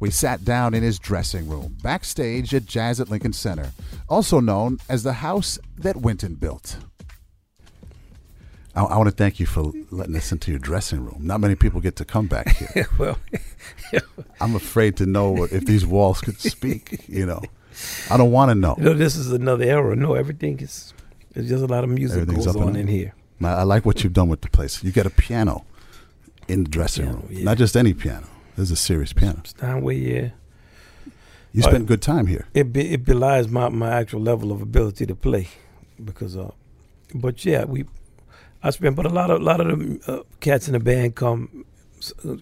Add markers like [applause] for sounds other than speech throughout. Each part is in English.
We sat down in his dressing room, backstage at Jazz at Lincoln Center, also known as the house that Wynton built. I, I want to thank you for letting us into your dressing room. Not many people get to come back here. [laughs] well, [laughs] I'm afraid to know if these walls could speak. You know, I don't want to know. you know, this is another era. No, everything is. There's just a lot of music goes on in here. I, I like what you've done with the place. You got a piano in the dressing Piano, room, yeah. not just any piano. This is a serious piano. Steinway, yeah. You Uh, spent good time here. It be, it belies my, my actual level of ability to play, because uh, but yeah, we I spent. But a lot of a lot of the uh, cats in the band come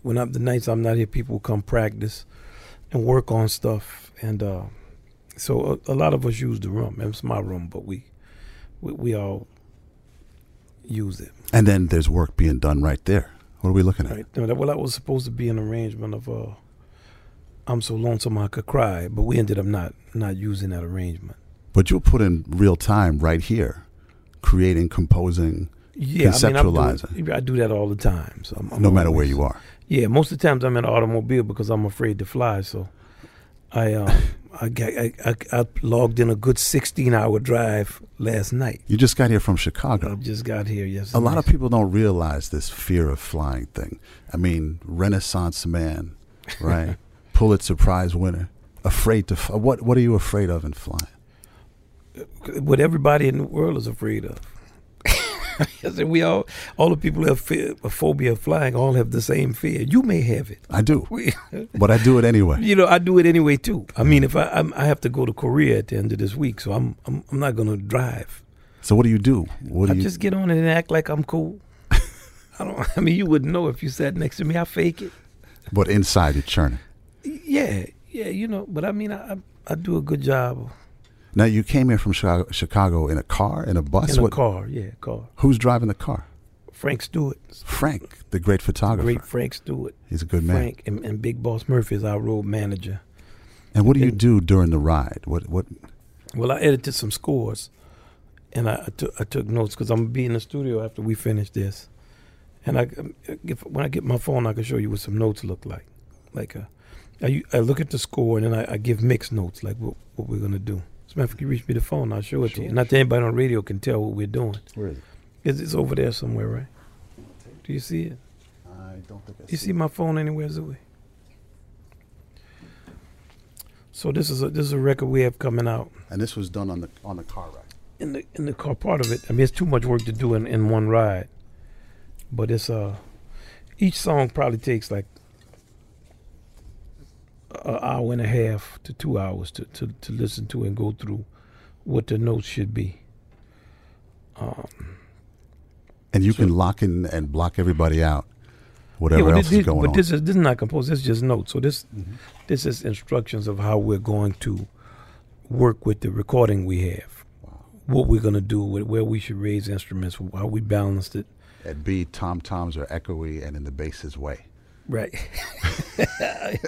when I'm the nights I'm not here. People come practice and work on stuff, and uh, so a, a lot of us use the room. It's my room, but we we, we all use it. And then there's work being done right there. What are we looking at? Right. No, that- Well, that was supposed to be an arrangement of uh, "I'm So Lonesome I Could Cry," but we ended up not not using that arrangement. But you'll put in real time right here, creating, composing, Yeah, I mean, Conceptualizing. I do that all the time. So I'm, I'm no matter where you are. Yeah, most of the times I'm in an automobile because I'm afraid to fly. So I um, I, got, I, I I logged in a good 16 hour drive last night. You just got here from I Chicago. just got here yesterday. A lot of people don't realize this fear of flying thing. I mean, Renaissance man, [laughs] right? Pulitzer Prize winner, afraid to. F- what What are you afraid of in flying? what everybody in the world is afraid of. [laughs] I said we all all the people who have fear, a phobia of flying all have the same fear. You may have it. I do, We, [laughs] but I do it anyway. you know, I do it anyway too. I mean, if I I'm, I have to go to Korea at the end of this week, so I'm I'm, I'm not going to drive. So what do you do? What do I you? just get on it and act like I'm cool. [laughs] I don't. I mean, you wouldn't know if you sat next to me. I fake it. But inside you're churning. Yeah, yeah, you know. But I mean, I I, I do a good job Now you came here from Chicago, Chicago in a car, in a bus. in a What- car. Yeah, car. Who's driving the car? Frank Stewart, Frank, the great photographer. great Frank Stewart. He's a good man. Frank and, and Big Boss Murphy is our road manager. And what do you do during the ride? What what? Well, I edited some scores, and I, I took I took notes because I'm gonna be in the studio after we finish this, and I if, when I get my phone, I can show you what some notes look like. Like uh, I I look at the score and then I, I give mixed notes like what what we're gonna do. So if you reach me the phone, I'll show it to you. Sure. Not that anybody on radio can tell what we're doing. Where is it? It's, it's over there somewhere, right? Do you see it? I don't think I You see my phone anywhere, Zoe? So this is a this is a record we have coming out. And this was done on the on the car ride. in the in the car part of it. I mean, it's too much work to do in, in one ride. But it's uh, each song probably takes like an hour and a half to two hours to, to, to listen to and go through what the notes should be. Um, And you So- can lock in and block everybody out. yeah, Whatever else this, is going but on. this is this is not composed. This is just notes. So this Mhm. this is instructions of how we're going to work with the recording we have. Wow. What we're gonna do, with where we should raise instruments, how we balanced it. At B, tom toms are echoey and in the bass's way. Right. [laughs]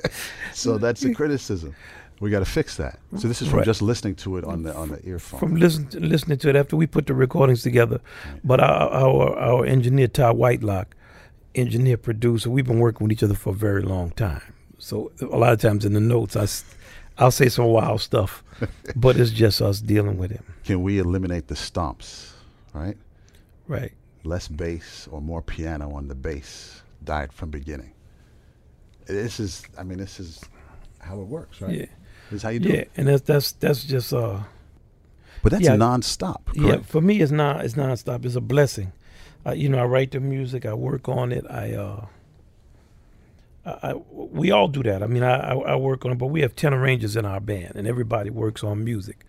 So that's a criticism. We got to fix that. So this is from Right. just listening to it on the on the earphone. from listen to, listening to it after we put the recordings together. Right. But our, our our engineer Ty Whitelock, engineer producer, we've been working with each other for a very long time. So a lot of times in the notes, I will say some wild stuff, [laughs] but it's just us dealing with it. Can we eliminate the stomps? Right. Right. Less bass or more piano on the bass. Died from beginning. This is. I mean, this is how it works, right? Yeah. This is how you do it. Yeah. it. And that's that's that's just uh But that's Yeah. nonstop. yeah. For me, it's not it's nonstop. It's a blessing. Uh, you know, I write the music, I work on it. I uh. I, I, we all do that. I mean, I, I, I work on it, but we have 10 arrangers in our band, and everybody works on music.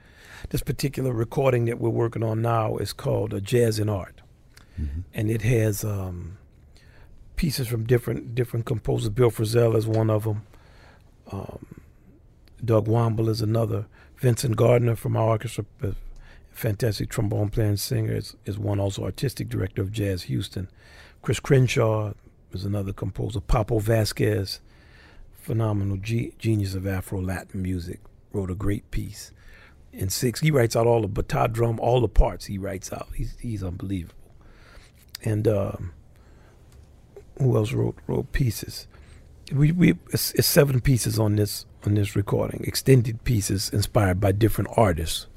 This particular recording that we're working on now is called uh, Jazz in Art, Mhm. and it has um, pieces from different different composers. Bill Frisell is one of them. Um, Doug Wamble is another. Vincent Gardner from our orchestra, fantastic trombone player and singer, is, is one also artistic director of Jazz Houston. Chris Crenshaw is another composer. Papo Vasquez, phenomenal ge- genius of Afro Latin music, wrote a great piece. In six, he writes out all the bata drum, all the parts he writes out. He's he's unbelievable. And um, who else wrote wrote pieces? we, we it's, it's seven pieces on this on this recording, extended pieces inspired by different artists.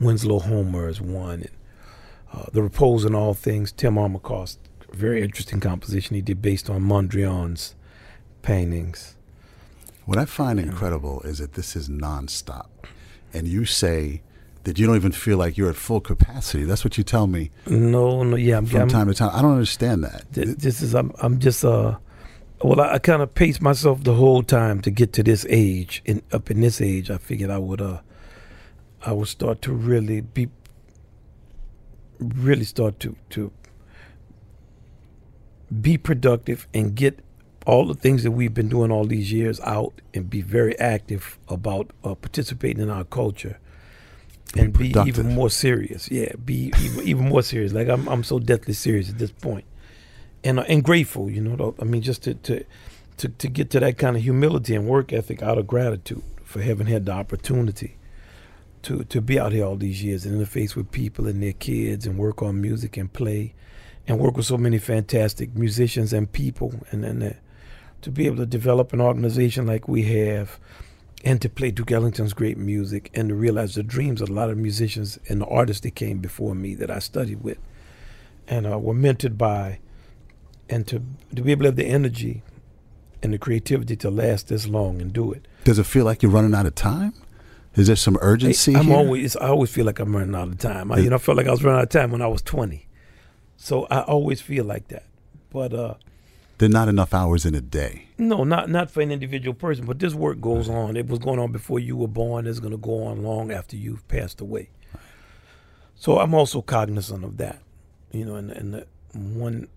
Winslow Homer is one. And, uh, the Repose in All Things, Tim Armacost, very interesting composition he did based on Mondrian's paintings. What I find incredible is that this is nonstop, and you say that you don't even feel like you're at full capacity. That's what you tell me. No, no, yeah, I'm, from I'm, time to time. I don't understand that. This is I'm I'm just uh well I, I kind of pace myself the whole time to get to this age and up in this age I figured I would uh I would start to really be really start to to be productive and get all the things that we've been doing all these years out and be very active about uh, participating in our culture and be, be even more serious. Yeah, be even, even more serious. Like I'm, I'm so deathly serious at this point, and uh, and grateful. You know, I mean, just to, to to to get to that kind of humility and work ethic out of gratitude for having had the opportunity to to be out here all these years and interface with people and their kids and work on music and play and work with so many fantastic musicians and people and then uh, to be able to develop an organization like we have and to play Duke Ellington's great music and to realize the dreams of a lot of musicians and the artists that came before me that I studied with and uh, were mentored by and to to be able to have the energy and the creativity to last this long and do it. Does it feel like you're running out of time? Is there some urgency? I'm here? always I always feel like I'm running out of time. I, you know, I felt like I was running out of time when I was 20. So I always feel like that. But uh there are not enough hours in a day. No, not not for an individual person, but this work goes on. It was going on before you were born. It's going to go on long after you've passed away. So I'm also cognizant of that, you know, and and the one,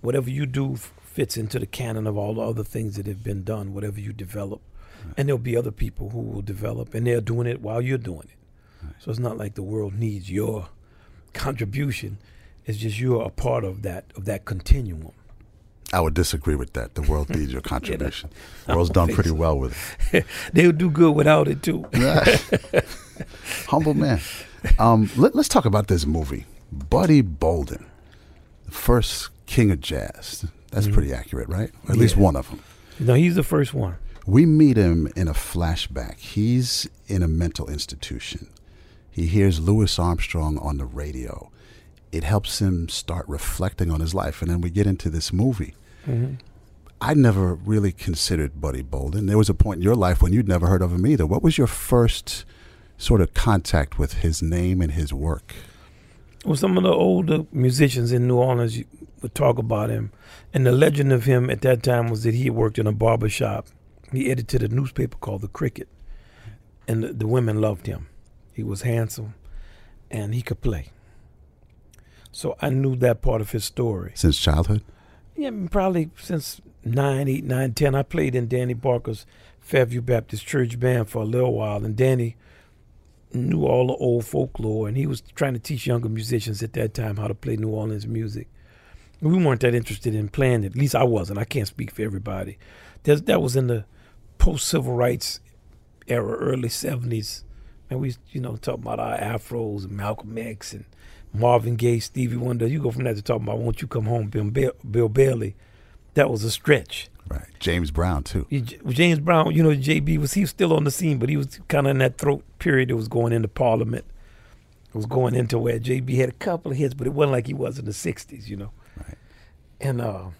whatever you do fits into the canon of all the other things that have been done. Whatever you develop, right. and there'll be other people who will develop, and they're doing it while you're doing it. Right. So it's not like the world needs your contribution. It's just you're a part of that of that continuum. I would disagree with that. The world needs your [laughs] contribution. [laughs] the world's done pretty so. well with it. [laughs] They'll do good without it too. Humble man. Um, let, us talk about this movie, Buddy Bolden, the first king of jazz. That's mm-hmm. pretty accurate, right? Or at yeah. least one of them. No, he's the first one. We meet him in a flashback. He's in a mental institution. He hears Louis Armstrong on the radio. It helps him start reflecting on his life. And then we get into this movie. Mm-hmm. I never really considered Buddy Bolden. There was a point in your life when you'd never heard of him either. What was your first sort of contact with his name and his work? Well, some of the older musicians in New Orleans would talk about him. And the legend of him at that time was that he worked in a barber shop. He edited a newspaper called The Cricket. And the, the women loved him. He was handsome and he could play. So I knew that part of his story. Since childhood? Yeah, probably since nine, eight, nine, ten. I played in Danny Barker's Fairview Baptist Church band for a little while, and Danny knew all the old folklore, and he was trying to teach younger musicians at that time how to play New Orleans music. We weren't that interested in playing it. At least I wasn't. I can't speak for everybody. There's, that was in the post civil rights era, early '70s, and we, you know, talking about our afros and Malcolm X and Marvin Gaye, Stevie Wonder. You go from that to talking about "Won't You Come Home," Bill, Bill Bailey. That was a stretch. Right. James Brown too. James Brown, you know, JB was he was still on the scene, but he was kind of in that throat period that was going into Parliament. It was going into where JB had a couple of hits, but it wasn't like he was in the '60s, you know. Right. And uh,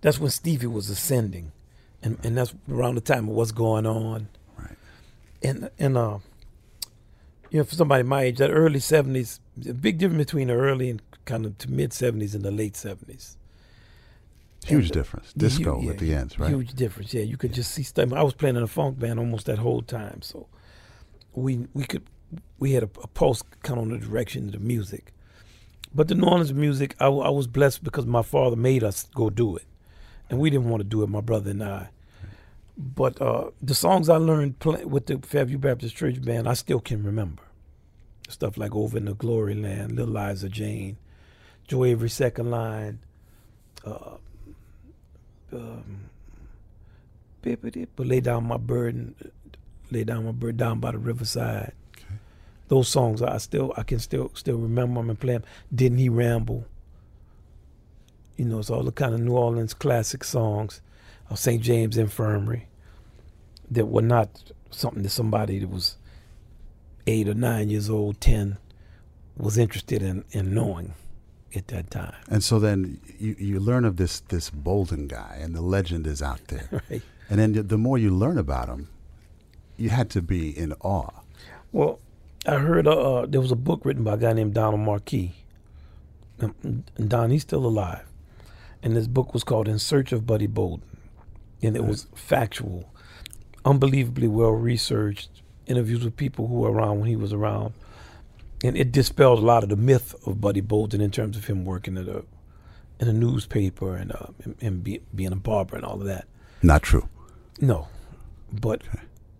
that's when Stevie was ascending, and and that's around the time of what's going on. Right. And and uh, you know, for somebody my age, that early '70s, a big difference between the early and kind of to mid '70s and the late '70s. Huge and, difference. Disco yeah, at the ends, right? Huge difference. Yeah, you could yeah. just see stuff. I was playing in a funk band almost that whole time, so we we could we had a, a pulse kind of on the direction of the music. But the New Orleans music, I, I was blessed because my father made us go do it, and we didn't want to do it. My brother and I. But uh, the songs I learned play, with the Fairview Baptist Church Band, I still can remember. Stuff like Over in the Glory Land, Little Liza Jane, Joe Avery Second Line, uh, um, but lay down my burden, lay down my burden down by the riverside. Okay. Those songs I still I can still still remember them and play them. Didn't he ramble? You know, it's all the kind of New Orleans classic songs. of St. James Infirmary that were not something that somebody that was eight or nine years old, ten, was interested in, in knowing at that time. And so then you, you learn of this this Bolden guy, and the legend is out there. [laughs] Right. And then the more you learn about him, you had to be in awe. Well, I heard uh, uh, there was a book written by a guy named Donald Marquis. Um, And Don, he's still alive. And this book was called In Search of Buddy Bolden. And it was factual, unbelievably well researched, interviews with people who were around when he was around. And it dispels a lot of the myth of Buddy Bolden in terms of him working at a, in a newspaper and, uh, and, and be, being a barber and all of that. Not true. No, but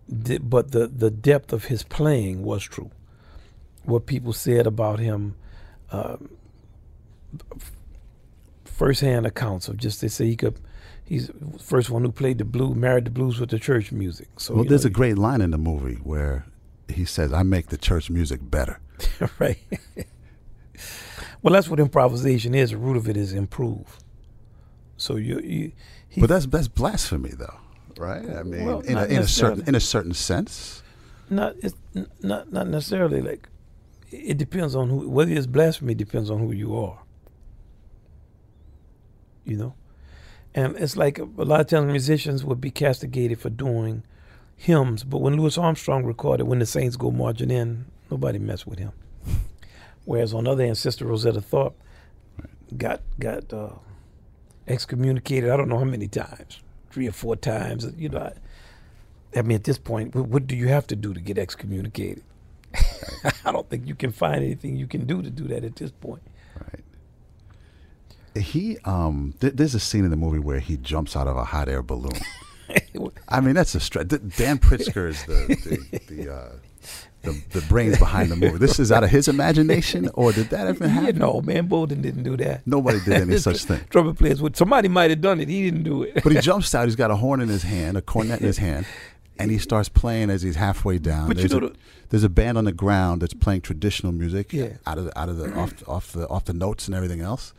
the, but the the depth of his playing was true. What people said about him, um, firsthand accounts of just they say he could. He's the first one who played the blues, married the blues with the church music. So Well, there's know, a great line in the movie where he says, "I make the church music better." [laughs] right. well, that's what improvisation is. The root of it is improve. So you, you he, But that's that's blasphemy, though, right? I mean, Well, in, a, in a certain in a certain sense. not it's not not necessarily like it depends on who whether it's blasphemy depends on who you are you know and it's like a lot of times musicians would be castigated for doing hymns but when louis armstrong recorded when the saints go marching in nobody messed with him whereas on the other hand sister rosetta tharpe got got uh, excommunicated i don't know how many times three or four times you know I, I mean, at this point, what, what do you have to do to get excommunicated? [laughs] I don't think you can find anything you can do to do that at this point. Right. He um, th- there's a scene in the movie where he jumps out of a hot air balloon. I mean, that's a stretch. Dan Pritzker is the the the, uh, the the brains behind the movie. This is out of his imagination, or did that ever you happen? know, man, Bolden didn't do that. Nobody did any [laughs] such thing. Trumpet players would. Somebody might have done it. He didn't do it. But he jumps out. He's got a horn in his hand, a cornet in his hand, and he starts playing as he's halfway down. But you there's, know a, the- there's a band on the ground that's playing traditional music Yeah. out of the, out of the off off the off the notes and everything else,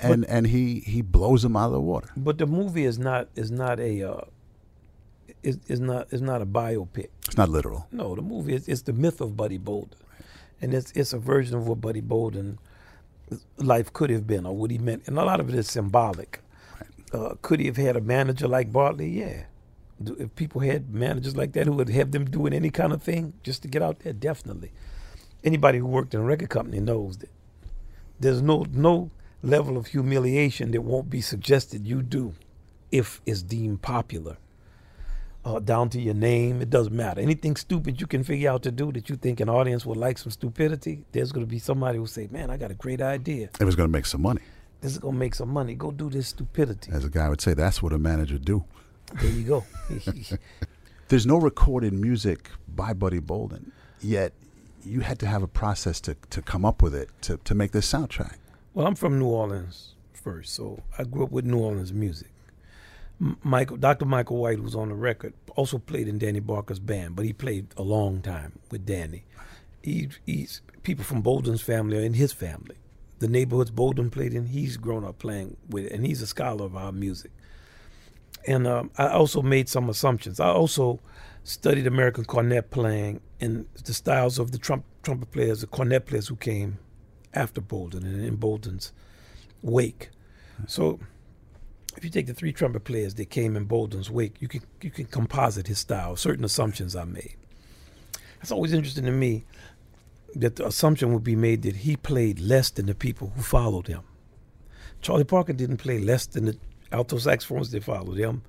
and and he he blows them out of the water. But the movie is not is not a uh, is is not is not a biopic. It's not literal. No, the movie is it's the myth of Buddy Bolden, and it's it's a version of what Buddy Bolden life could have been or what he meant, and a lot of it is symbolic. Uh, could he have had a manager like Bartley? Yeah. Do, if people had managers like that who would have them doing any kind of thing just to get out there, definitely. Anybody who worked in a record company knows that there's no no level of humiliation that won't be suggested you do if it's deemed popular uh, down to your name. It doesn't matter. Anything stupid you can figure out to do that you think an audience would like some stupidity, there's going to be somebody who say, "Man, I got a great idea. It was going to make some money, This is going to make some money. Go do this stupidity." as a guy would say. That's what a manager do. There you go. [laughs] There's no recorded music by Buddy Bolden, yet you had to have a process to, to come up with it to, to make this soundtrack. Well, I'm from New Orleans first, so I grew up with New Orleans music. Michael, Dr. Michael White, was on the record, also played in Danny Barker's band, but he played a long time with Danny. He, he's people from Bolden's family are in his family. The neighborhoods Bolden played in, he's grown up playing with, and he's a scholar of our music. And um, I also made some assumptions. I also studied American cornet playing and the styles of the trump, trumpet players, the cornet players who came after Bolden and in Bolden's wake. So if you take the three trumpet players that came in Bolden's wake, you can you can composite his style. Certain assumptions I made. It's always interesting to me that the assumption would be made that he played less than the people who followed him. Charlie Parker didn't play less than the alto saxophones that followed him.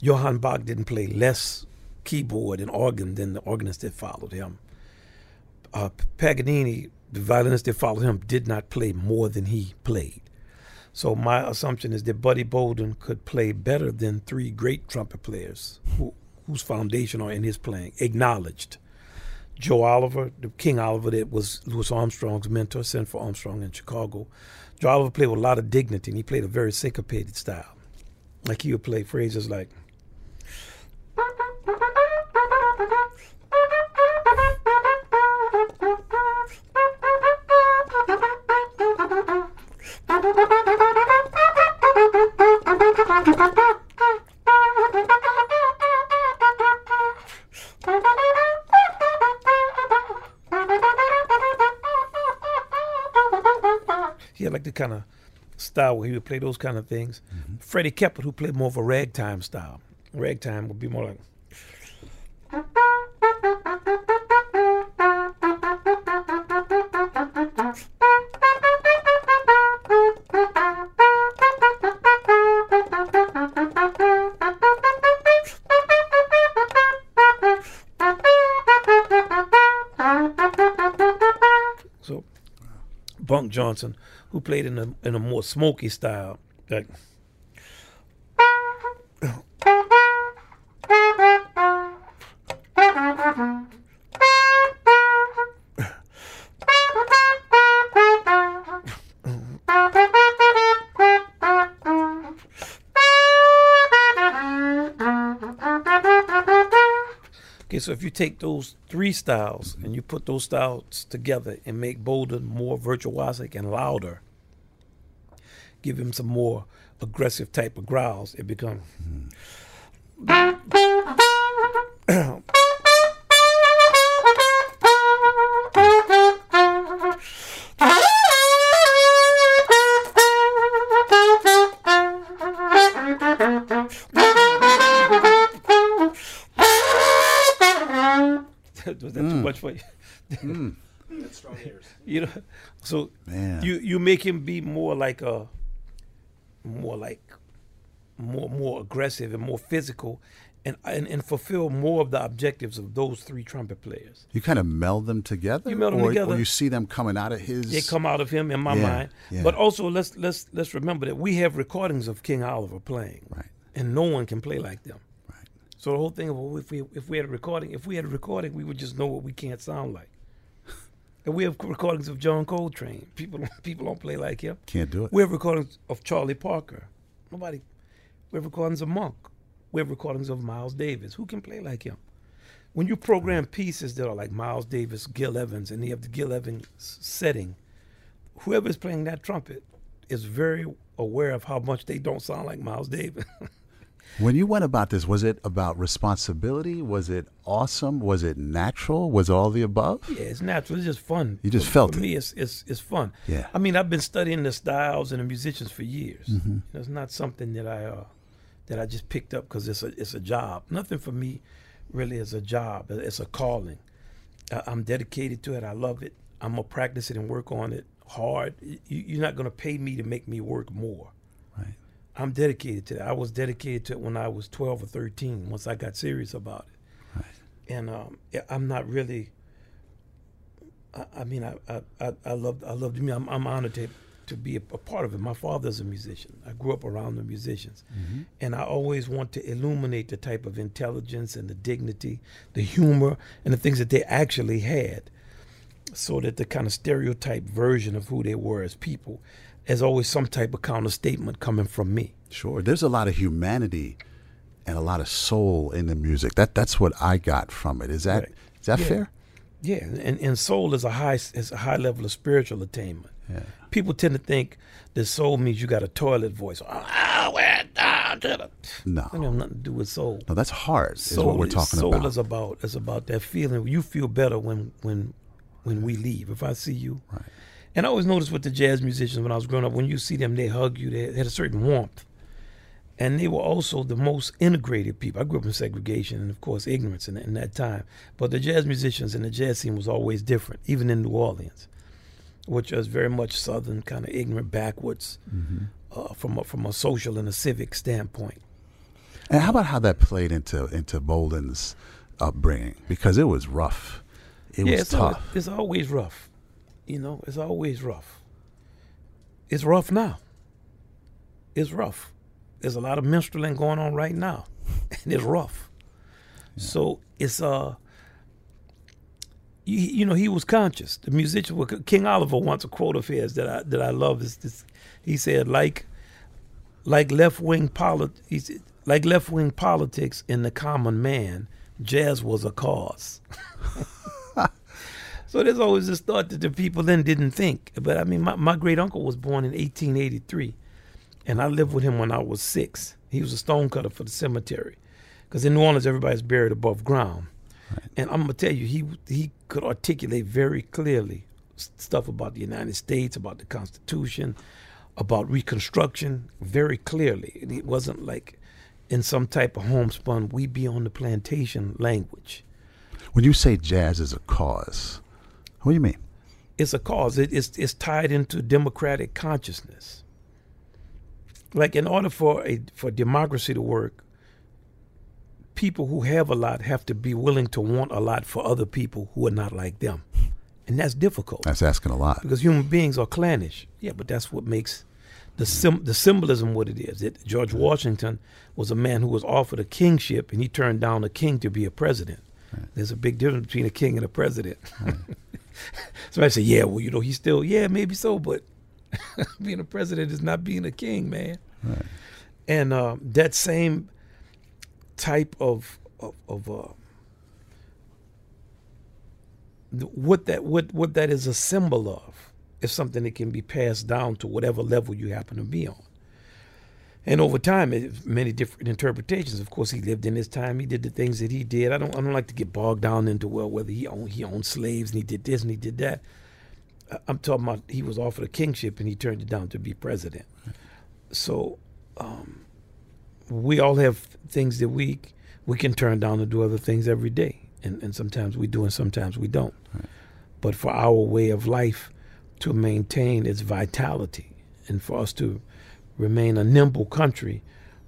Johann Bach didn't play less keyboard and organ than the organists that followed him. Uh, Paganini, the violinist that followed him, did not play more than he played. So my assumption is that Buddy Bolden could play better than three great trumpet players who, whose foundation are in his playing, acknowledged. Joe Oliver, the King Oliver that was Louis Armstrong's mentor, sent for Armstrong in Chicago. Joe Oliver played with a lot of dignity and he played a very syncopated style. Like he would play phrases like He had like the kind of style where he would play those kind of things. Mm-hmm. Freddie Keppard, who played more of a ragtime style. Ragtime would be more like So, Bunk Johnson, who played in a in a more smoky style, like. So if you take those three styles and you put those styles together and make Bolden more virtuosic and louder, give him some more aggressive type of growls, it becomes. Hmm. [clears throat] [coughs] [coughs] [coughs] Mm. you? Strong ears. you know, so Man. you you make him be more like a more like more more aggressive and more physical and and, and fulfill more of the objectives of those three trumpet players You kind of meld them together, You meld them or, together. or you see them coming out of his. they come out of him in my Yeah, mind yeah. but also let's let's let's remember that we have recordings of king oliver playing Right. and no one can play like them Right. so the whole thing of well, if we if we had a recording if we had a recording we would just know what we can't sound like and we have recordings of john coltrane people don't- people don't play like him Can't do it. We have recordings of Charlie Parker. Nobody. We have recordings of Monk. We have recordings of Miles Davis. Who can play like him? When you program pieces that are like Miles Davis, Gil Evans, and you have the Gil Evans setting, whoever is playing that trumpet is very aware of how much they don't sound like Miles Davis. [laughs] When you went about this, was it about responsibility? Was it awesome? Was it natural? Was all the above? yeah, it's natural. It's just fun. You just for, felt for it. me. It's it's it's fun. Yeah. I mean, I've been studying the styles and the musicians for years. Mm-hmm. You know, it's not something that I uh, that I just picked up because it's a it's a job. Nothing for me really is a job. It's a calling. I, I'm dedicated to it. I love it. I'm gonna practice it and work on it hard. You, you're not gonna pay me to make me work more. I'm dedicated to that. I was dedicated to it when I was 12 or 13. Once I got serious about it, Right. and um, I'm not really. I, I mean, I I I, I love I love me. I'm, I'm honored to to be a, a part of it. My father's a musician. I grew up around the musicians, and I always want to illuminate the type of intelligence and the dignity, the humor, and the things that they actually had, so that the kind of stereotype version of who they were as people, is always some type of counter statement coming from me. Sure. There's a lot of humanity and a lot of soul in the music. That that's what I got from it. Is that is Right. that Yeah. fair? Yeah, and, and soul is a high is a high level of spiritual attainment. Yeah. People tend to think that soul means you got a toilet voice. Ah, we're down to the. No. That nothing to do with soul. No, that's heart. Is Soul what we're is- soul about. is about is about that feeling. You feel better when when when we leave. If I see you, Right. And I always noticed with the jazz musicians when I was growing up, when you see them, they hug you. They had a certain warmth, and they were also the most integrated people. I grew up in segregation and of course ignorance in, in that time. But the jazz musicians and the jazz scene was always different, even in New Orleans, which was very much southern, kind of ignorant, backwards, Mm-hmm. uh, from a, from a social and a civic standpoint. And how about how that played into into Bolden's upbringing? Because it was rough. It was it's tough. it's always rough. You know, it's always rough. It's rough now. It's rough. There's a lot of minstreling going on right now, [laughs] and it's rough. So it's uh, you, you know, he was conscious. The musician, King Oliver, once a quote of his that I that I love is this. He said, like, like left wing polit, he said, like left wing politics in the common man, jazz was a cause. [laughs] So there's always this thought that the people then didn't think. But I mean, my, my great uncle was born in 1883, and I lived with him when I was six. He was a stonecutter for the cemetery, because in New Orleans everybody's buried above ground. And I'm gonna tell you, he he could articulate very clearly stuff about the United States, about the Constitution, about Reconstruction very clearly. It wasn't like in some type of homespun, we be on the plantation language. When you say jazz is a cause, what do you mean? It's a cause. It, it's it's tied into democratic consciousness. Like in order for a for democracy to work, people who have a lot have to be willing to want a lot for other people who are not like them, and that's difficult That's asking a lot. because human beings are clannish. Yeah, but that's what makes the sim- the symbolism what it is. That George Washington was a man who was offered a kingship and he turned down a king to be a president. There's a big difference between a king and a president. so [laughs] [laughs] I say, yeah, well, you know, he's still, yeah, maybe so, but [laughs] being a president is not being a king, man. Right. And uh, that same type of of, of uh, what that what what that is a symbol of is something that can be passed down to whatever level you happen to be on. And over time, it, many different interpretations. Of course, he lived in his time. He did the things that he did. I don't. I don't like to get bogged down into well whether he owned he owned slaves and he did this and he did that. I'm talking about he was offered a kingship and he turned it down to be president. So um, we all have things that we we can turn down to do other things every day, and and sometimes we do and sometimes we don't. But for our way of life to maintain its vitality and for us to remain a nimble country,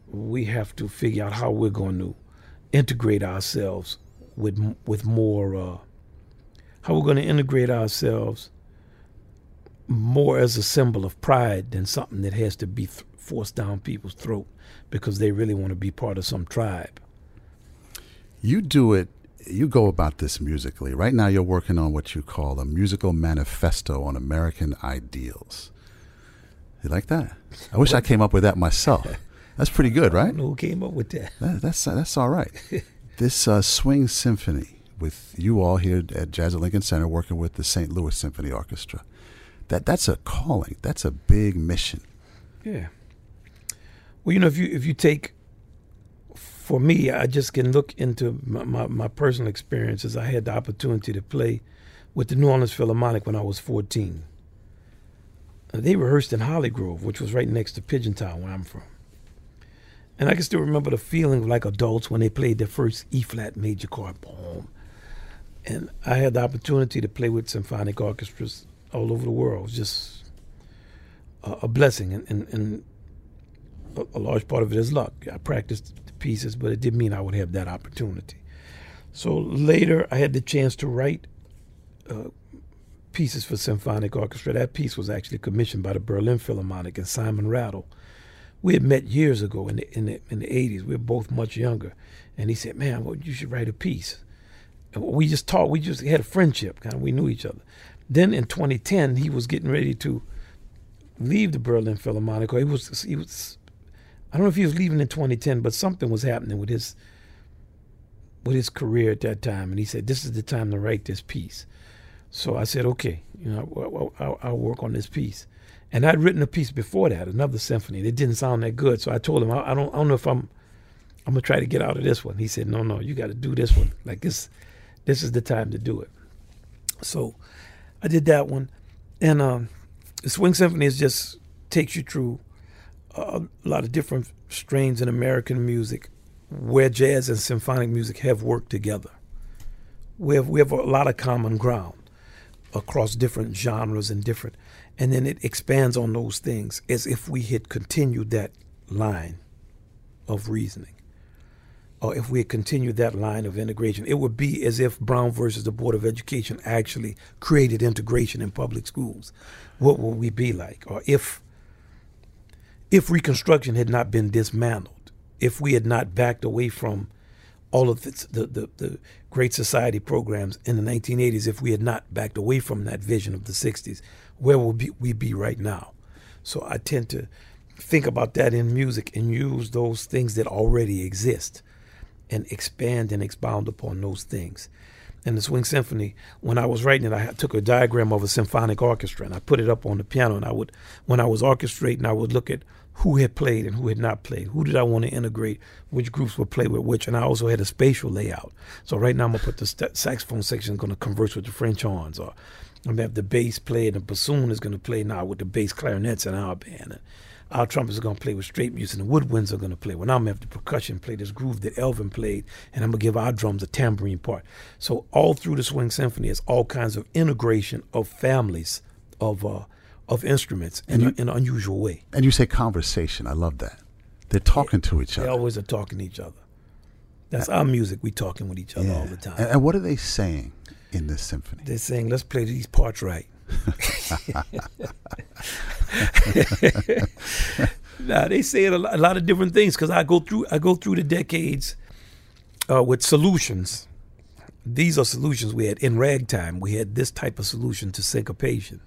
we have to figure out how we're going to integrate ourselves with with more. Uh, how we're going to integrate ourselves more as a symbol of pride than something that has to be th- forced down people's throat because they really want to be part of some tribe. You do it. You go about this musically. Right now, you're working on what you call a musical manifesto on American ideals. You like that? I wish I came up with that myself. [laughs] That's pretty good, I right? don't know who came up with that. That, that's that's all right. [laughs] this uh, swing symphony with you all here at Jazz at Lincoln Center, working with the St. Louis Symphony Orchestra. That that's a calling. That's a big mission. Yeah. Well, you know, if you if you take, for me, I just can look into my, my, my personal experiences. I had the opportunity to play with the New Orleans Philharmonic when I was 14. They rehearsed in Holly Grove, which was right next to Pigeon Town, where I'm from. And I can still remember the feeling of like adults when they played their first E flat major chord, poem. And I had the opportunity to play with symphonic orchestras all over the world. It was just a, a blessing. And, and, and a, a large part of it is luck. I practiced the pieces, but it didn't mean I would have that opportunity. So later, I had the chance to write uh, pieces for symphonic orchestra. That piece was actually commissioned by the Berlin Philharmonic and Simon Rattle. We had met years ago in the in the, in the 80s. We were both much younger, and he said, "Man, well, you should write a piece." And we just talked. We just had a friendship. Kind of, we knew each other. Then in 2010, he was getting ready to leave the Berlin Philharmonic. Or he was he was I don't know if he was leaving in 2010, but something was happening with his with his career at that time, and he said, "This is the time to write this piece." So I said, "Okay, you know, I'll, I'll, I'll work on this piece." And I'd written a piece before that, another symphony. It didn't sound that good, so I told him, "I, I don't, I don't know if I'm, I'm gonna try to get out of this one." He said, "No, no, you got to do this one. Like this, this is the time to do it." So I did that one, and um, the Swing Symphony is just takes you through a, a lot of different strains in American music, where jazz and symphonic music have worked together. We have we have a lot of common ground across different genres and different, and then it expands on those things as if we had continued that line of reasoning or if we had continued that line of integration, it would be as if Brown versus the Board of Education actually created integration in public schools. What would we be like? Or if if Reconstruction had not been dismantled, if we had not backed away from all of the, the, the, the Great Society programs in the 1980s, if we had not backed away from that vision of the 60s, where would we be right now? So I tend to think about that in music and use those things that already exist and expand and expound upon those things. And the Swing Symphony, when I was writing it, I took a diagram of a symphonic orchestra and I put it up on the piano. And I would, when I was orchestrating, I would look at who had played and who had not played. Who did I want to integrate? Which groups would play with which? And I also had a spatial layout. So right now I'm gonna put the st- saxophone section going to converse with the French horns, or I'm gonna have the bass play and the bassoon is gonna play now with the bass clarinets in our band. And our trumpets are gonna play with straight music and the woodwinds are gonna play. When I'm gonna have the percussion play this groove that Elvin played, and I'm gonna give our drums a tambourine part. So all through the Swing Symphony is all kinds of integration of families of uh, of instruments in, a, in an unusual way. And you say conversation. I love that. They're talking to each They other. They always are talking to each other. That's our music. We talking with each other Yeah. all the time. And, and what are they saying in this symphony? They're saying, let's play these parts right. [laughs] nah, they say it a lot, a lot of different things because I go through I go through the decades uh, with solutions. These are solutions we had in ragtime. We had this type of solution to syncopation.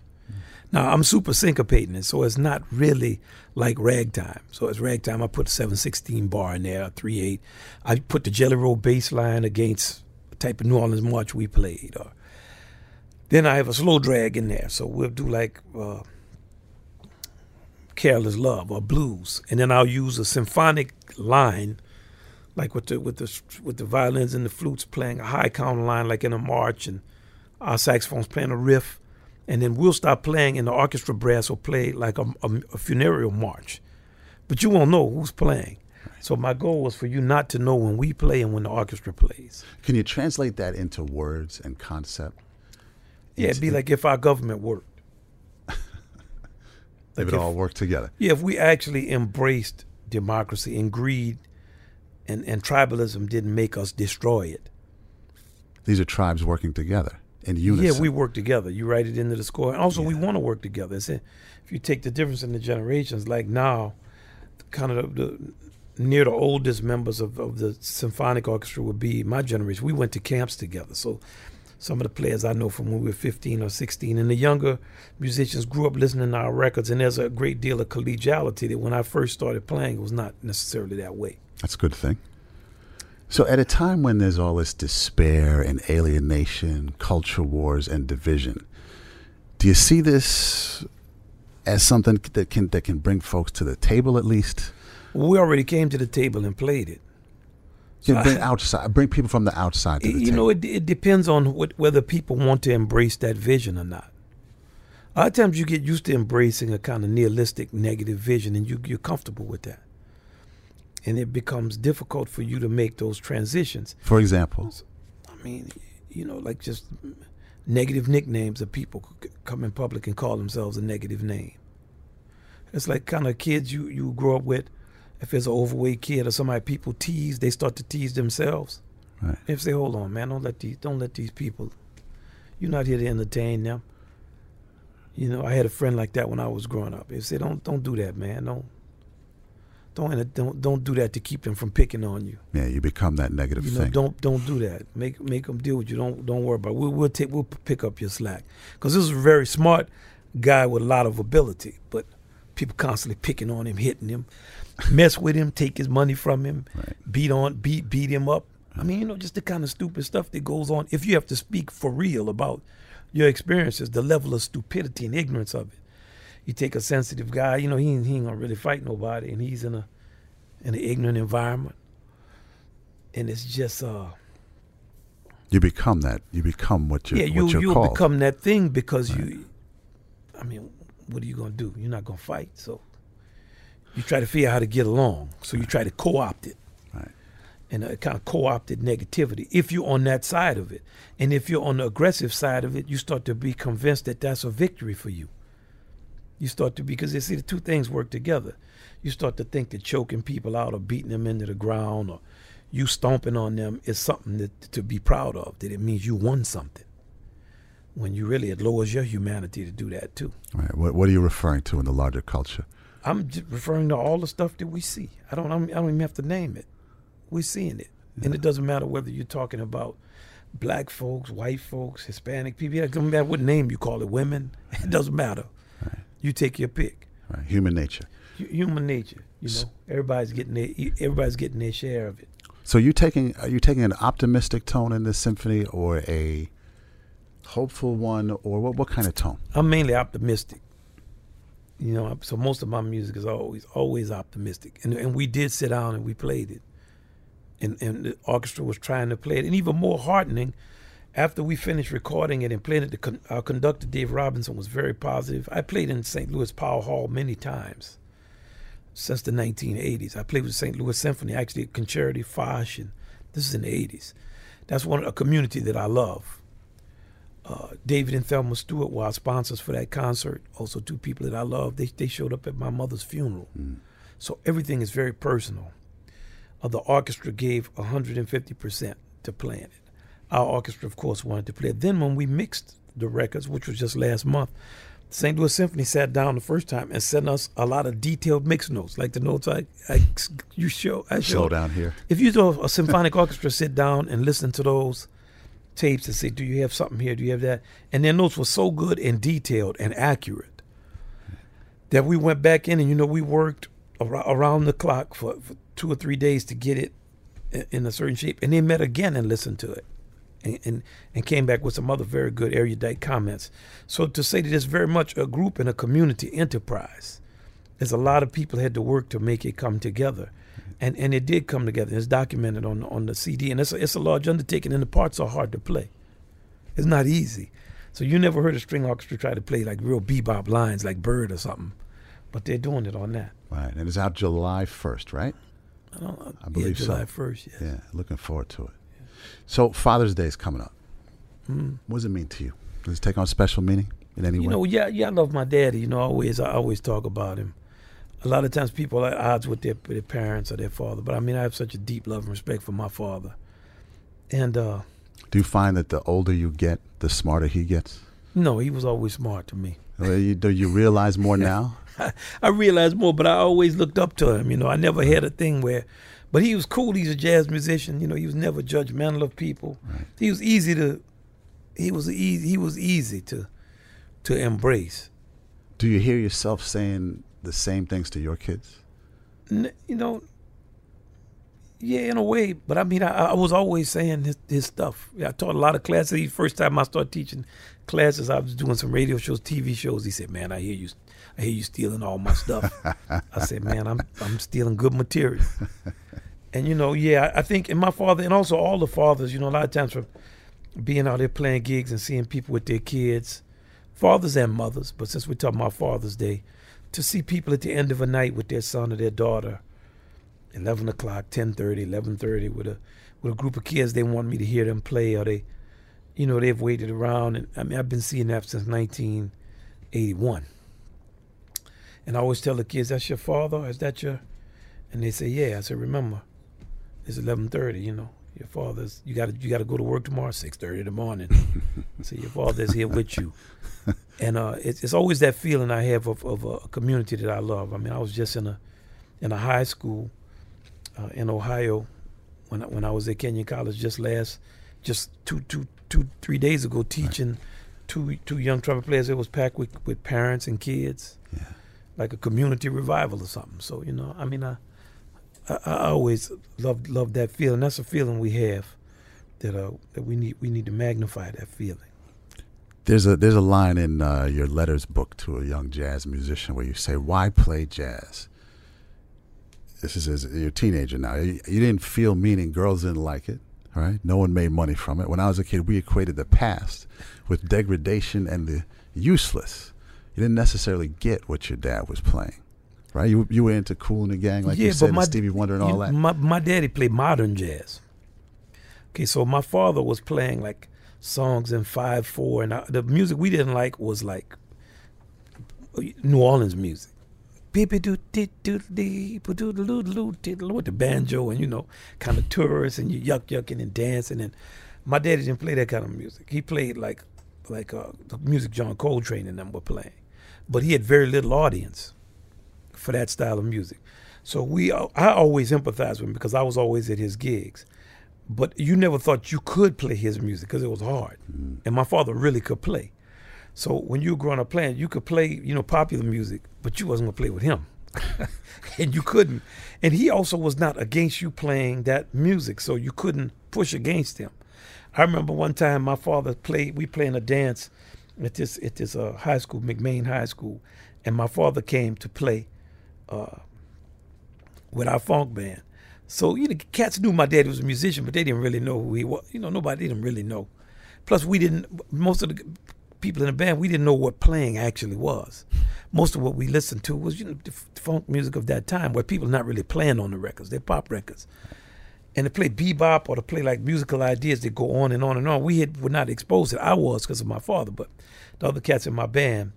Now I'm super syncopating it, so it's not really like ragtime. So it's ragtime. I put a 716 bar in there, a 3/8. I put the Jelly Roll bass line against the type of New Orleans march we played, or then I have a slow drag in there. So we'll do like uh, Careless Love or blues. And then I'll use a symphonic line, like with the with the with the violins and the flutes playing a high counter line like in a march and our saxophones playing a riff. And then we'll start playing and the orchestra brass will play like a, a, a funereal march. But you won't know who's playing. So my goal was for you not to know when we play and when the orchestra plays. Can you translate that into words and concept? Yeah, it'd be like if our government worked. [laughs] If Like it all worked together. Yeah, if we actually embraced democracy and greed and, and tribalism didn't make us destroy it. These are tribes working together in unison. Yeah, we work together. You write it into the score. And also, we want to work together. It's, if you take the difference in the generations, like now, kind of the, the near the oldest members of, of the symphonic orchestra would be my generation. We went to camps together. So some of the players I know from when we were 15 or 16, and the younger musicians grew up listening to our records. And there's a great deal of collegiality that when I first started playing, it was not necessarily that way. That's a good thing. So, at a time when there's all this despair and alienation, culture wars, and division, do you see this as something that can that can bring folks to the table at least? We already came to the table and played it. You So bring I- outside, bring people from the outside to the you table. know, it, it depends on what, whether people want to embrace that vision or not. A lot of times you get used to embracing a kind of nihilistic, negative vision, and you, you're comfortable with that. And it becomes difficult for you to make those transitions. For example, I mean, you know, like just negative nicknames of people come in public and call themselves a negative name. It's like kind of kids you, you grow up with. If there's an overweight kid or somebody people tease, they start to tease themselves. Right. If say, hold on, man, don't let these don't let these people. You're not here to entertain them. You know, I had a friend like that when I was growing up. He said, don't don't do that, man. Don't don't don't don't do that to keep them from picking on you. yeah, you become that negative You know, thing. don't don't do that. Make make them deal with you. Don't don't worry about. It. We'll we'll take we'll pick up your slack because this is a very smart guy with a lot of ability, but people constantly picking on him, hitting him, mess with him, take his money from him, Right. beat on beat beat him up. I mean, you know, just the kind of stupid stuff that goes on. If you have to speak for real about your experiences, the level of stupidity and ignorance of it. You take a sensitive guy, you know, he ain't, he ain't gonna really fight nobody, and he's in a in an ignorant environment, and it's just uh You become that. You become what you're, yeah, you what you're you'll called. become that thing because you. I mean, what are you gonna do? You're not gonna fight, so you try to figure out how to get along. So you try to co-opt it, Right. and a kind of co-opted negativity. If you're on that side of it, and if you're on the aggressive side of it, you start to be convinced that that's a victory for you. You start to because you see the two things work together. You start to think that choking people out or beating them into the ground or you stomping on them is something that, to be proud of. That it means you won something. When you really it lowers your humanity to do that too. Right. What, what are you referring to in the larger culture? I'm referring to all the stuff that we see. I don't. I'm, I don't even have to name it. We're seeing it, and it doesn't matter whether you're talking about black folks, white folks, Hispanic people. It doesn't matter what name you call it. Women. [laughs] It doesn't matter. You take your pick. Right. Human nature. Hu- Human nature. You know, everybody's getting their everybody's getting their share of it. So you taking are you taking an optimistic tone in this symphony or a hopeful one or what what kind of tone? I'm mainly optimistic. You know, so most of my music is always always optimistic, and and we did sit down and we played it, and and the orchestra was trying to play it, and even more heartening, after we finished recording it and playing it, the con- our conductor Dave Robertson was very positive. I played in St. Louis Powell Hall many times since the 1980s. I played with St. Louis Symphony, actually Concerti Foch, and this is in the 80s. That's one a community that I love. Uh, David and Thelma Steward were our sponsors for that concert. Also, two people that I love. They they showed up at my mother's funeral, so everything is very personal. Uh, the orchestra gave 150 percent to playing it. Our orchestra, of course, wanted to play it. Then, when we mixed the records, which was just last month, St. Louis Symphony sat down the first time and sent us a lot of detailed mix notes, like the notes I, I you show. I showed. down here. If you saw a symphonic orchestra sit down and listen to those tapes and say, "Do you have something here? Do you have that?" and their notes were so good and detailed and accurate that we went back in and you know we worked ar- around the clock for, for two or three days to get it in a certain shape, and they met again and listened to it. And, and, and came back with some other very good erudite comments. So to say that it's very much a group and a community enterprise, there's a lot of people had to work to make it come together, and and it did come together. It's documented on on the CD, and it's a, it's a large undertaking, and the parts are hard to play. It's not easy. So you never heard a string orchestra try to play like real bebop lines like Bird or something, but they're doing it on that. Right. And it's out July 1st, right? I don't know. I believe yeah, so. July first. Yes. Yeah. Looking forward to it. So Father's Day is coming up. Mm. What does it mean to you? Does it take on special meaning in any You way? You know, yeah, yeah, I love my daddy. You know, always I always talk about him. A lot of times people are at odds with their, with their parents or their father, but I mean, I have such a deep love and respect for my father. And uh, Do you find that the older you get, the smarter he gets? no, he was always smart to me. Or you- Do you realize more [laughs] now? I realize more, but I always looked up to him. You know, I never had a thing where, but he was cool. He's a jazz musician. You know, he was never judgmental of people. Right. He was easy to, he was easy. He was easy to, to embrace. Do you hear yourself saying the same things to your kids? N- you know, yeah, in a way. But I mean, I, I was always saying his, his stuff. Yeah, I taught a lot of classes. The first time I started teaching classes, I was doing some radio shows, TV shows. He said, "Man, I hear you, I hear you stealing all my stuff." [laughs] I said, "Man, I'm I'm stealing good material." [laughs] and you know, yeah, I think, and my father, and also all the fathers, you know, a lot of times from being out there playing gigs and seeing people with their kids, fathers and mothers. But since we're talking about Father's Day, to see people at the end of a night with their son or their daughter 11 o'clock 10.30 11.30 with a with a group of kids they want me to hear them play or they you know they've waited around and i mean i've been seeing that since 1981 and i always tell the kids that's your father is that your and they say yeah i said remember it's 11.30 you know your father's you got to you got to go to work tomorrow 6.30 in the morning [laughs] so your father's here with you and uh, it's, it's always that feeling I have of, of a community that I love. I mean, I was just in a in a high school uh, in Ohio when I, when I was at Kenyon College just last just two two two three days ago teaching two two young trumpet players. It was packed with, with parents and kids, Yeah. like a community revival or something. So you know, I mean, I I, I always loved loved that feeling. That's a feeling we have that uh that we need we need to magnify that feeling. There's a there's a line in uh, your letters book to a young jazz musician where you say, "Why play jazz?" This is as you're a teenager now. You, you didn't feel meaning. Girls didn't like it. Right. No one made money from it. When I was a kid, we equated the past with degradation and the useless. You didn't necessarily get what your dad was playing, right? You you were into Kool and the Gang, like you said, and Stevie Wonder and all you- that. My my daddy played modern jazz. Okay, so my father was playing like songs in five four, and I, the music we didn't like was like New Orleans music. With the banjo and you know, kind of tourists and you yuck yucking and dancing and my daddy didn't play that kind of music. He played like like uh, the music John Coltrane and them were playing, but he had very little audience for that style of music. So we, I always empathized with him because I was always at his gigs. But you never thought you could play his music because it was hard, and my father really could play. So when you were growing up playing, you could play, you know, popular music, but you wasn't gonna play with him, [laughs] and you couldn't. And he also was not against you playing that music, so you couldn't push against him. I remember one time my father played. We playing a dance at this at this uh, high school, McMain High School, and my father came to play uh, with our funk band. So you know, cats knew my daddy was a musician, but they didn't really know who he was. You know, nobody didn't really know. Plus, we didn't. Most of the people in the band, we didn't know what playing actually was. Most of what we listened to was you know the funk music of that time, where people not really playing on the records; they're pop records. And to play bebop or to play like musical ideas that go on and on and on, we had were not exposed to. it. I was because of my father, but the other cats in my band,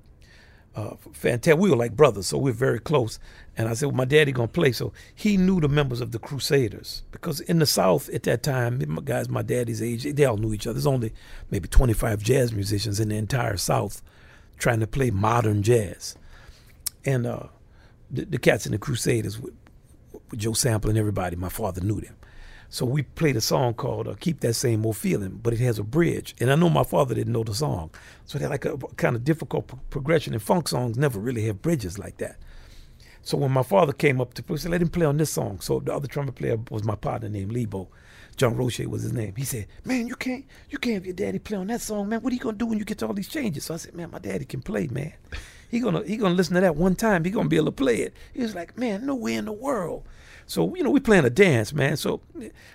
uh, fantastic. We were like brothers, so we are very close. And I said, well, my daddy gonna play, so he knew the members of the Crusaders because in the South at that time, my guys my daddy's age, they all knew each other. There's only maybe 25 jazz musicians in the entire South trying to play modern jazz, and uh, the, the cats in the Crusaders with, with Joe Sample and everybody. My father knew them. So we played a song called uh, "Keep That Same Old Feeling," but it has a bridge, and I know my father didn't know the song, so they're like a, kind of difficult pro- progression. And funk songs never really have bridges like that. So when my father came up to play, said, "Let him play on this song." So the other trumpet player was my partner named Lebo. John Roche was his name. He said, "Man, you can't, you can't have your daddy play on that song, man. What are you gonna do when you get to all these changes?" So I said, "Man, my daddy can play, man. He gonna, he gonna listen to that one time. He gonna be able to play it." He was like, "Man, no way in the world." So you know, we playing a dance, man. So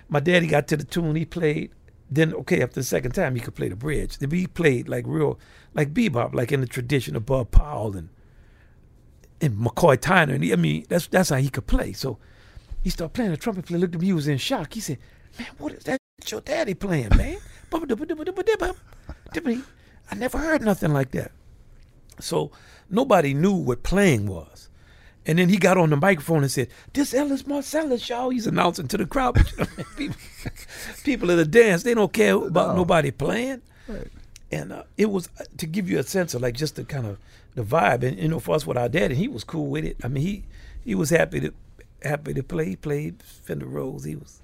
my daddy got to the tune, he played. Then okay, after the second time, he could play the bridge. He played like real, like bebop, like in the tradition of Bud Powell and and McCoy Tyner. And he, I mean, that's that's how he could play. So he started playing the trumpet. Player looked at me, he was in shock. He said, "Man, what is that? Your daddy playing, man?" [laughs] I never heard nothing like that. So nobody knew what playing was. And then he got on the microphone and said, "This Ellis Marsalis, y'all." He's announcing to the crowd. [laughs] [laughs] people, people at the dance, they don't care about No. nobody playing. Right. And uh, it was uh, to give you a sense of like just the kind of the vibe. And you know, for us with our dad, and he was cool with it. I mean, he he was happy to happy to play. He played Fender Rhodes. He was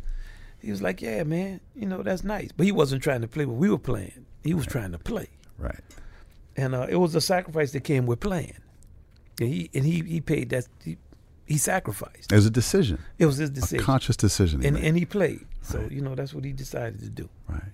he was like, "Yeah, man, you know that's nice." But he wasn't trying to play what we were playing. He was trying to play Right. and uh, it was a sacrifice that came with playing. And he and he he paid that he, he sacrificed. It was a decision, It was his decision. a conscious decision. he and and he played. So Right. you know that's what he decided to do. right.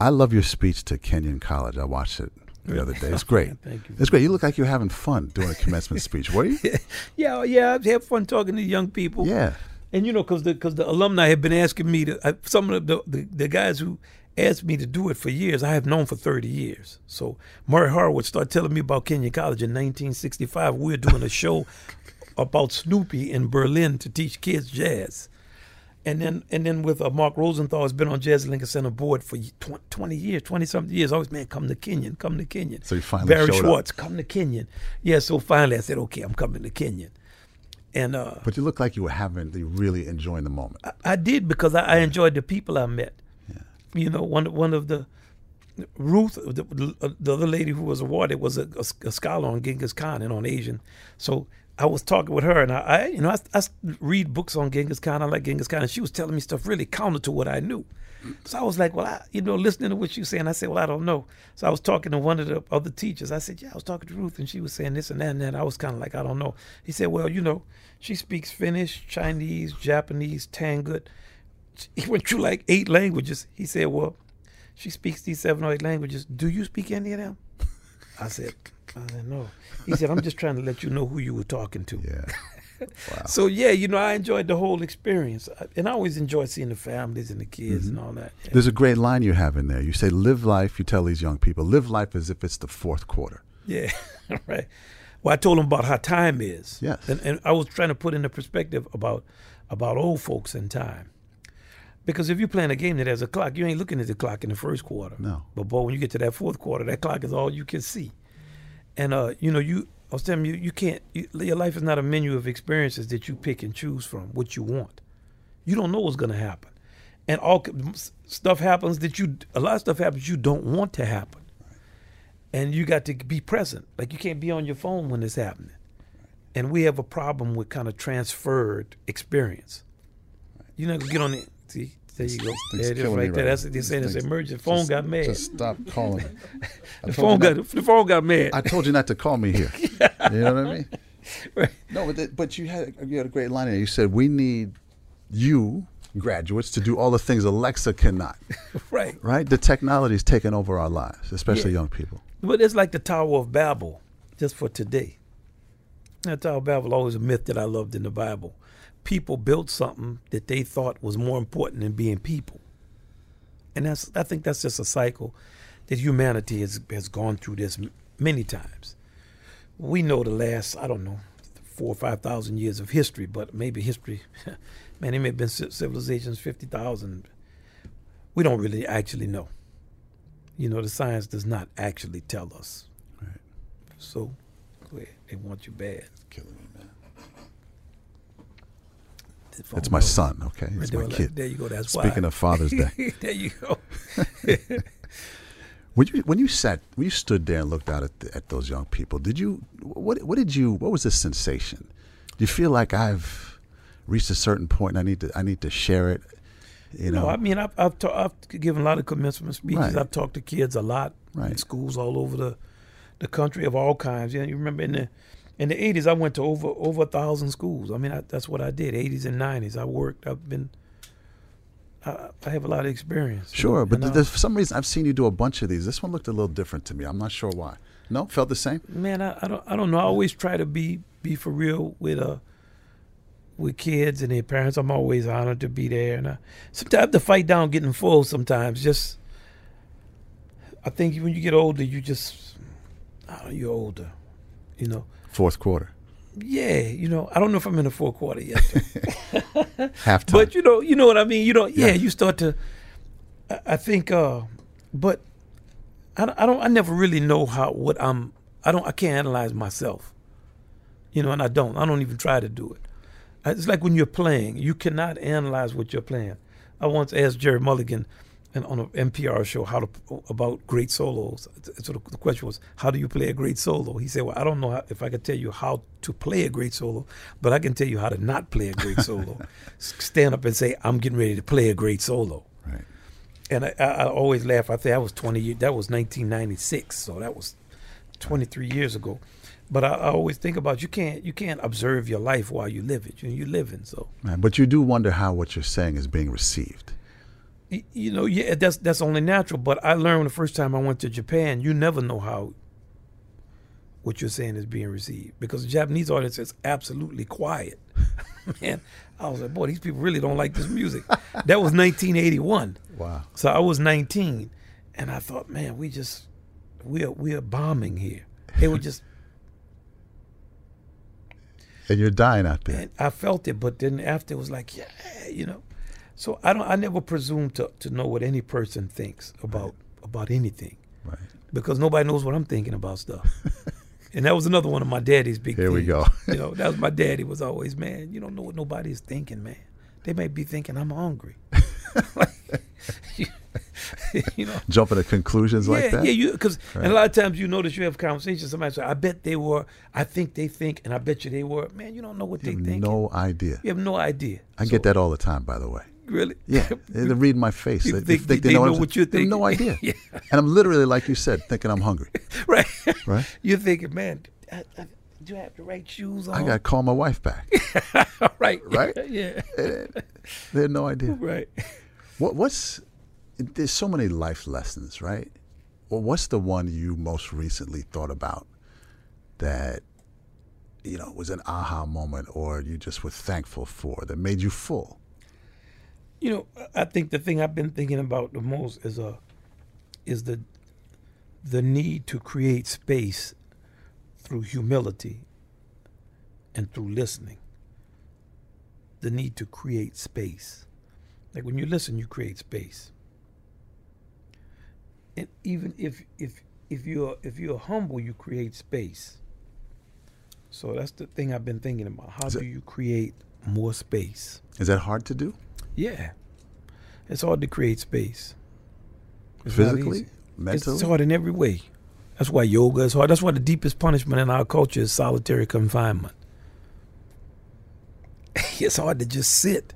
I love your speech to Kenyon College. I watched it the other day. It's [laughs] great. Thank you. It's great. You look like you're having fun doing a commencement speech. Were you? [laughs] Yeah, oh, yeah. I had fun talking to young people. Yeah. And you know, because the because the alumni have been asking me to I, some of the, the the guys who asked me to do it for years. I have known for thirty years. So Murray Harwood started telling me about Kenyon College in 1965. We were doing a show [laughs] about Snoopy in Berlin to teach kids jazz. And then and then with uh, Mark Rosenthal has been on Jazz Lincoln Center board for tw- 20 years, 20 something years. Always, man, come to Kenyon, come to Kenyon. So you finally Barry showed up. Schwartz, come to Kenyon. Yeah, so finally I said, okay, I'm coming to Kenyon. And uh, But you look like you were having, you really enjoying the moment. I, I did because I, I enjoyed the people I met. You know, one one of the Ruth, the, the other lady who was awarded, was a, a, a scholar on Genghis Khan and on Asian. So I was talking with her, and I, I you know, I, I read books on Genghis Khan. I like Genghis Khan, and she was telling me stuff really counter to what I knew. So I was like, well, I, you know, listening to what she was saying, I said, well, I don't know. So I was talking to one of the other teachers. I said, yeah, I was talking to Ruth, and she was saying this and that and that. I was kind of like, I don't know. He said, well, you know, she speaks Finnish, Chinese, Japanese, Tangut. [laughs] He went through like eight languages. He said, well, she speaks these seven or eight languages. Do you speak any of them? I said, I said, no. He said, I'm just trying to let you know who you were talking to. Yeah. [laughs] Wow. So yeah, you know, I enjoyed the whole experience, and I always enjoy seeing the families and the kids and mm-hmm. all that. Yeah. There's a great line you have in there. You say, live life, you tell these young people, live life as if it's the fourth quarter. Yeah, [laughs] right. Well, I told them about how time is. Yes. And, and I was trying to put in the perspective about about old folks and time. Because if you're playing a game that has a clock, you ain't looking at the clock in the first quarter. No. But boy, when you get to that fourth quarter, that clock is all you can see. And uh, you know, you I was telling you, you can't. You, your life is not a menu of experiences that you pick and choose from what you want. You don't know what's going to happen, and all stuff happens that you. A lot of stuff happens you don't want to happen, and you got to be present. Like you can't be on your phone when it's happening. And we have a problem with kind of transferred experience. You're not gonna get on it. See, there you go. There it is, right there. That's they're saying it's emergency. Phone just- got mad. Just stop calling. [laughs] The phone got not- the phone got mad. I told you not to call me here. [laughs] You know what I mean? [laughs] Right. No, but, that, but you had you had a great line there. You said we need you graduates to do all the things Alexa cannot. right. Right? The technology is taking over our lives, especially Yeah. young people. But it's like the Tower of Babel, just for today. The Tower of Babel always a myth that I loved in the Bible. People built something that they thought was more important than being people, and that's I think that's just a cycle. that humanity has has gone through this many times. We know the last I don't know four or five thousand years of history, but maybe history, [laughs] man, it may have been civilizations fifty thousand. We don't really actually know. You know, the science does not actually tell us. Right. So, go ahead. They want you bad. Killing me, man. The That's my son. Okay, Right it's there, my like- kid. There you go. That's Speaking why. of Father's Day, [laughs] there you go. [laughs] when you when you sat when you stood there and looked out at the, at those young people, did you what what did you what was the sensation? Do you feel like I've reached a certain point and I need to I need to share it? You know, No, I mean, I've, I've, ta- I've given a lot of commencement speeches. Right. I've talked to kids a lot in schools all over the the country of all kinds. Yeah, you remember in the in the eighties, I went to over over a thousand schools. I mean, I, that's what I did. Eighties and nineties, I worked. I've been. I, I have a lot of experience. Sure, but and, uh, there's, for some reason I've seen you do a bunch of these. This one looked a little different to me. I'm not sure why. No, felt the same. man, I, I don't I don't know. I always try to be be for real with uh with kids and their parents. I'm always honored to be there, and I, sometimes I have to fight down getting full. Sometimes just I think when you get older, you just I don't know, you're older, you know. Fourth quarter, Yeah, you know. I don't know if I'm in the fourth quarter yet, [laughs] halftime. but you know, you know what I mean. You know, yeah, Yeah. you start to. I, I think, uh but I, don't- I don't. I never really know how what I'm. I don't. I can't analyze myself. You know, and I don't. I don't even try to do it. It's like when you're playing, you cannot analyze what you're playing. I once asked Gerry Mulligan and on an NPR show how to about great solos. So the question was, how do you play a great solo? He said, well, I don't know how, if I could tell you how to play a great solo, but I can tell you how to not play a great solo. [laughs] Stand up and say, I'm getting ready to play a great solo. right. And I, I, I always laugh. I think I was 20 years. That was 1996, so that was 23 years ago. But I, I always think about you can't you can't observe your life while you live it. You you're living, so Man, but you do wonder how what you're saying is being received. You know, yeah, that's that's only natural. But I learned the first time I went to Japan, you never know how what you're saying is being received because the Japanese audience is absolutely quiet. [laughs] Man, I was like, boy, these people really don't like this music. that was 1981. Wow. So I was 19, and I thought, man, we just we are we are bombing here. They were just, And you're dying out there. and I felt it, but then after it was like, yeah, you know. So I don't. I never presume to to know what any person thinks about about anything Right. because nobody knows what I'm thinking about stuff. [laughs] and that was another one of my daddy's big. Here we go. [laughs] you know, that was my daddy was always, man. You don't know what nobody's thinking, man. They may be thinking I'm hungry. [laughs] you know. Jumping to conclusions yeah, like that. Yeah, you because Right. and a lot of times you notice you have conversations. Somebody say, "I bet they were," I think they think, and I bet you they were. Man, you don't know what You they think. no idea. You have no idea. I So, get that all the time, by the way. Really? Yeah, [laughs] they they read my face. They, they they they know, know what you're they have No idea. [laughs] Yeah. And I'm literally, like you said, thinking I'm hungry. [laughs] right. Right. You're thinking, man, I, I, do you have the right shoes on? I got to call my wife back. right. Right? Yeah. Eh, they had no idea. Right. What, what's there's so many life lessons, right? Well, what's the one you most recently thought about that you know was an aha moment, or you just were thankful for that made you full? You know, I think the thing I've been thinking about the most is uh is the the need to create space through humility and through listening. The need to create space. Like when you listen, you create space. And even if if if you're if you're humble, you create space. So that's the thing I've been thinking about. How Is do you create more space? Is that hard to do? Yeah. It's hard to create space. It's Physically, mentally. it's hard in every way. That's why yoga is hard. That's why the deepest punishment in our culture is solitary confinement. [laughs] it's hard to just sit.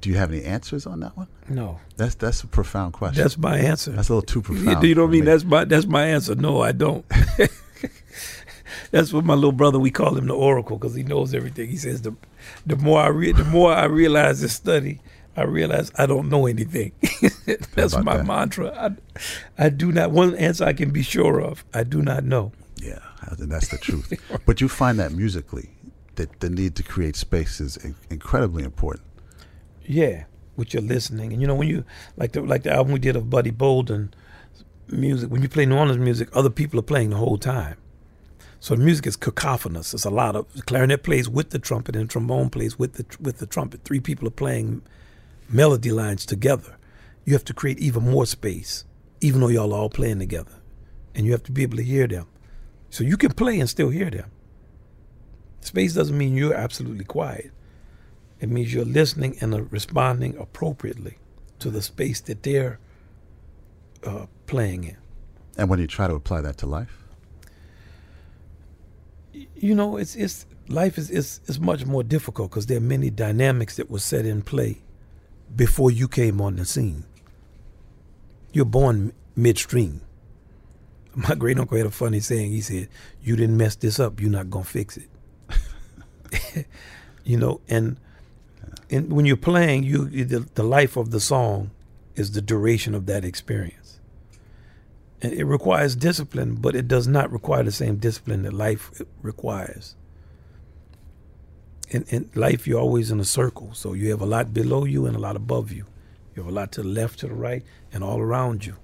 Do you have any answers on that one? No. That's that's a profound question. That's my answer. That's a little too [laughs] profound. you know what I mean? me. That's my that's my answer. No, I don't. [laughs] that's what my little brother we call him the oracle because he knows everything. He says the the more I read, the more I realize this study, I realize I don't know anything. [laughs] that's my that? mantra. I, I do not. One answer I can be sure of. I do not know. Yeah, think that's the truth. but you find that musically, that the need to create space is incredibly important. Yeah, with your listening. And you know when you like the like the album we did of Buddy Bolden music, when you play New Orleans music, other people are playing the whole time. So music is cacophonous. It's a lot of clarinet plays with the trumpet and trombone plays with the with the trumpet. Three people are playing melody lines together. You have to create even more space, even though y'all are all playing together, and you have to be able to hear them. So you can play and still hear them. Space doesn't mean you're absolutely quiet. It means you're listening and responding appropriately to the space that they're uh, playing in. And when you try to apply that to life, you know, it's it's life is is, is much more difficult because there are many dynamics that were set in play before you came on the scene. You're born midstream. [laughs] My great uncle had a funny saying. He said, "You didn't mess this up. You're not gonna fix it." [laughs] you know, and and when you're playing, you the, the life of the song is the duration of that experience. It requires discipline, but it does not require the same discipline that life requires. In, in life, you're always in a circle, so you have a lot below you and a lot above you. You have a lot to the left, to the right, and all around you.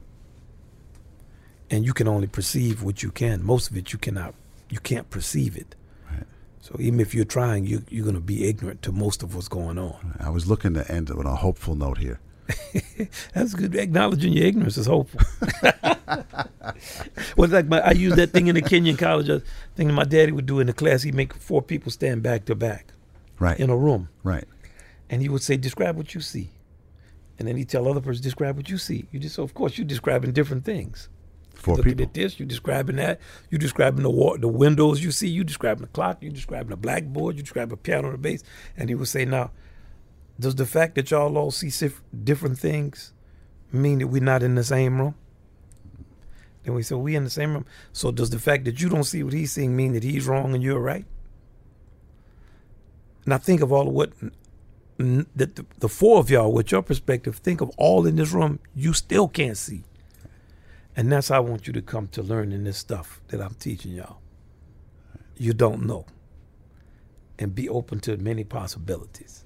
And you can only perceive what you can. Most of it you cannot. You can't perceive it. Right. So even if you're trying, you, you're going to be ignorant to most of what's going on. I was looking to end on a hopeful note here. [laughs] That's good. Acknowledging your ignorance is hopeful. [laughs] well, like my, I use that thing in the Kenyon college. A thing that my daddy would do in the class. He'd make four people stand back to back Right. in a room, right. and he would say, "Describe what you see," and then he'd tell other person, "Describe what you see." You just, so of course, you're describing different things. Four Looking people. at this, you're describing that. You're describing the wa- the windows you see. You're describing the clock. You're describing the blackboard. You're describing the piano and a bass. And he would say, "Now, does the fact that y'all all see different things mean that we're not in the same room?" Then we said, "We in the same room." So does the fact that you don't see what he's seeing mean that he's wrong and you're right? Now think of all of what that the, the four of y'all, with your perspective, think of all in this room you still can't see. And that's how I want you to come to learning this stuff that I'm teaching y'all. You don't know. And be open to many possibilities.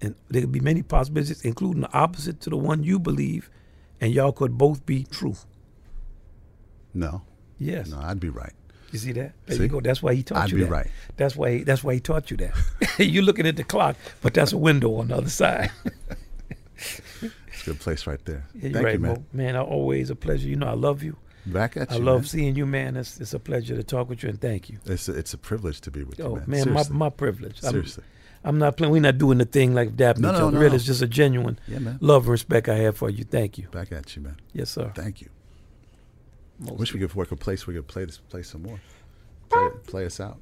And there could be many possibilities, including the opposite to the one you believe, and y'all could both be true. No. Yes. No, I'd be right. You see that? There See? you go. That's why he taught I'd you be that. right. That's why he, that's why he taught you that. [laughs] You're looking at the clock, but that's a window on the other side. [laughs] It's a good place right there. Yeah, you're Thank right, you, man. Mo. Man, always a pleasure. You know, I love you. Back at you. I love man. seeing you, man. It's, it's a pleasure to talk with you, and thank you. It's a, it's a privilege to be with you, Oh man. man, my, my privilege. Seriously. I'm not playing. We're not doing the thing like dapping No, no, no, Really, it's just a genuine Yeah, love and respect I have for you. Thank you. Back at you, man. Yes, sir. Thank you. Most Wish we could work a place where we could play this play some more. Play, play us out.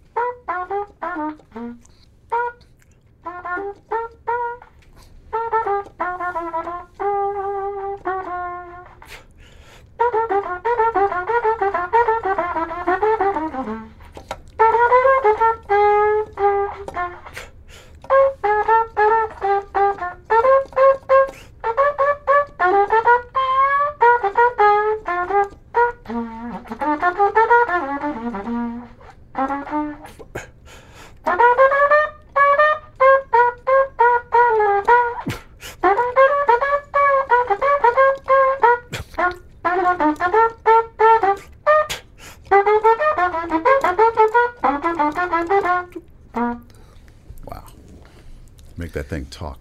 Thing talk.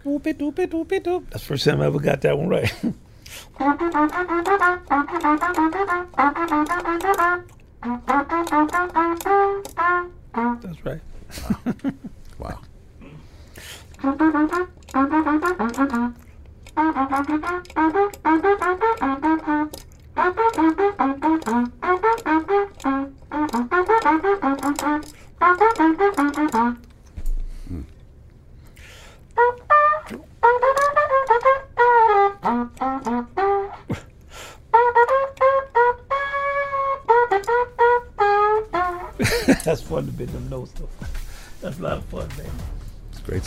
That's the first time I ever got that one right. [laughs]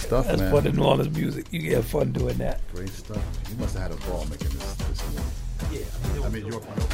stuff, That's man. fun in New Orleans music. You can have fun doing that. Great stuff. You must have had a ball making this this morning. Yeah. I mean, your, your part.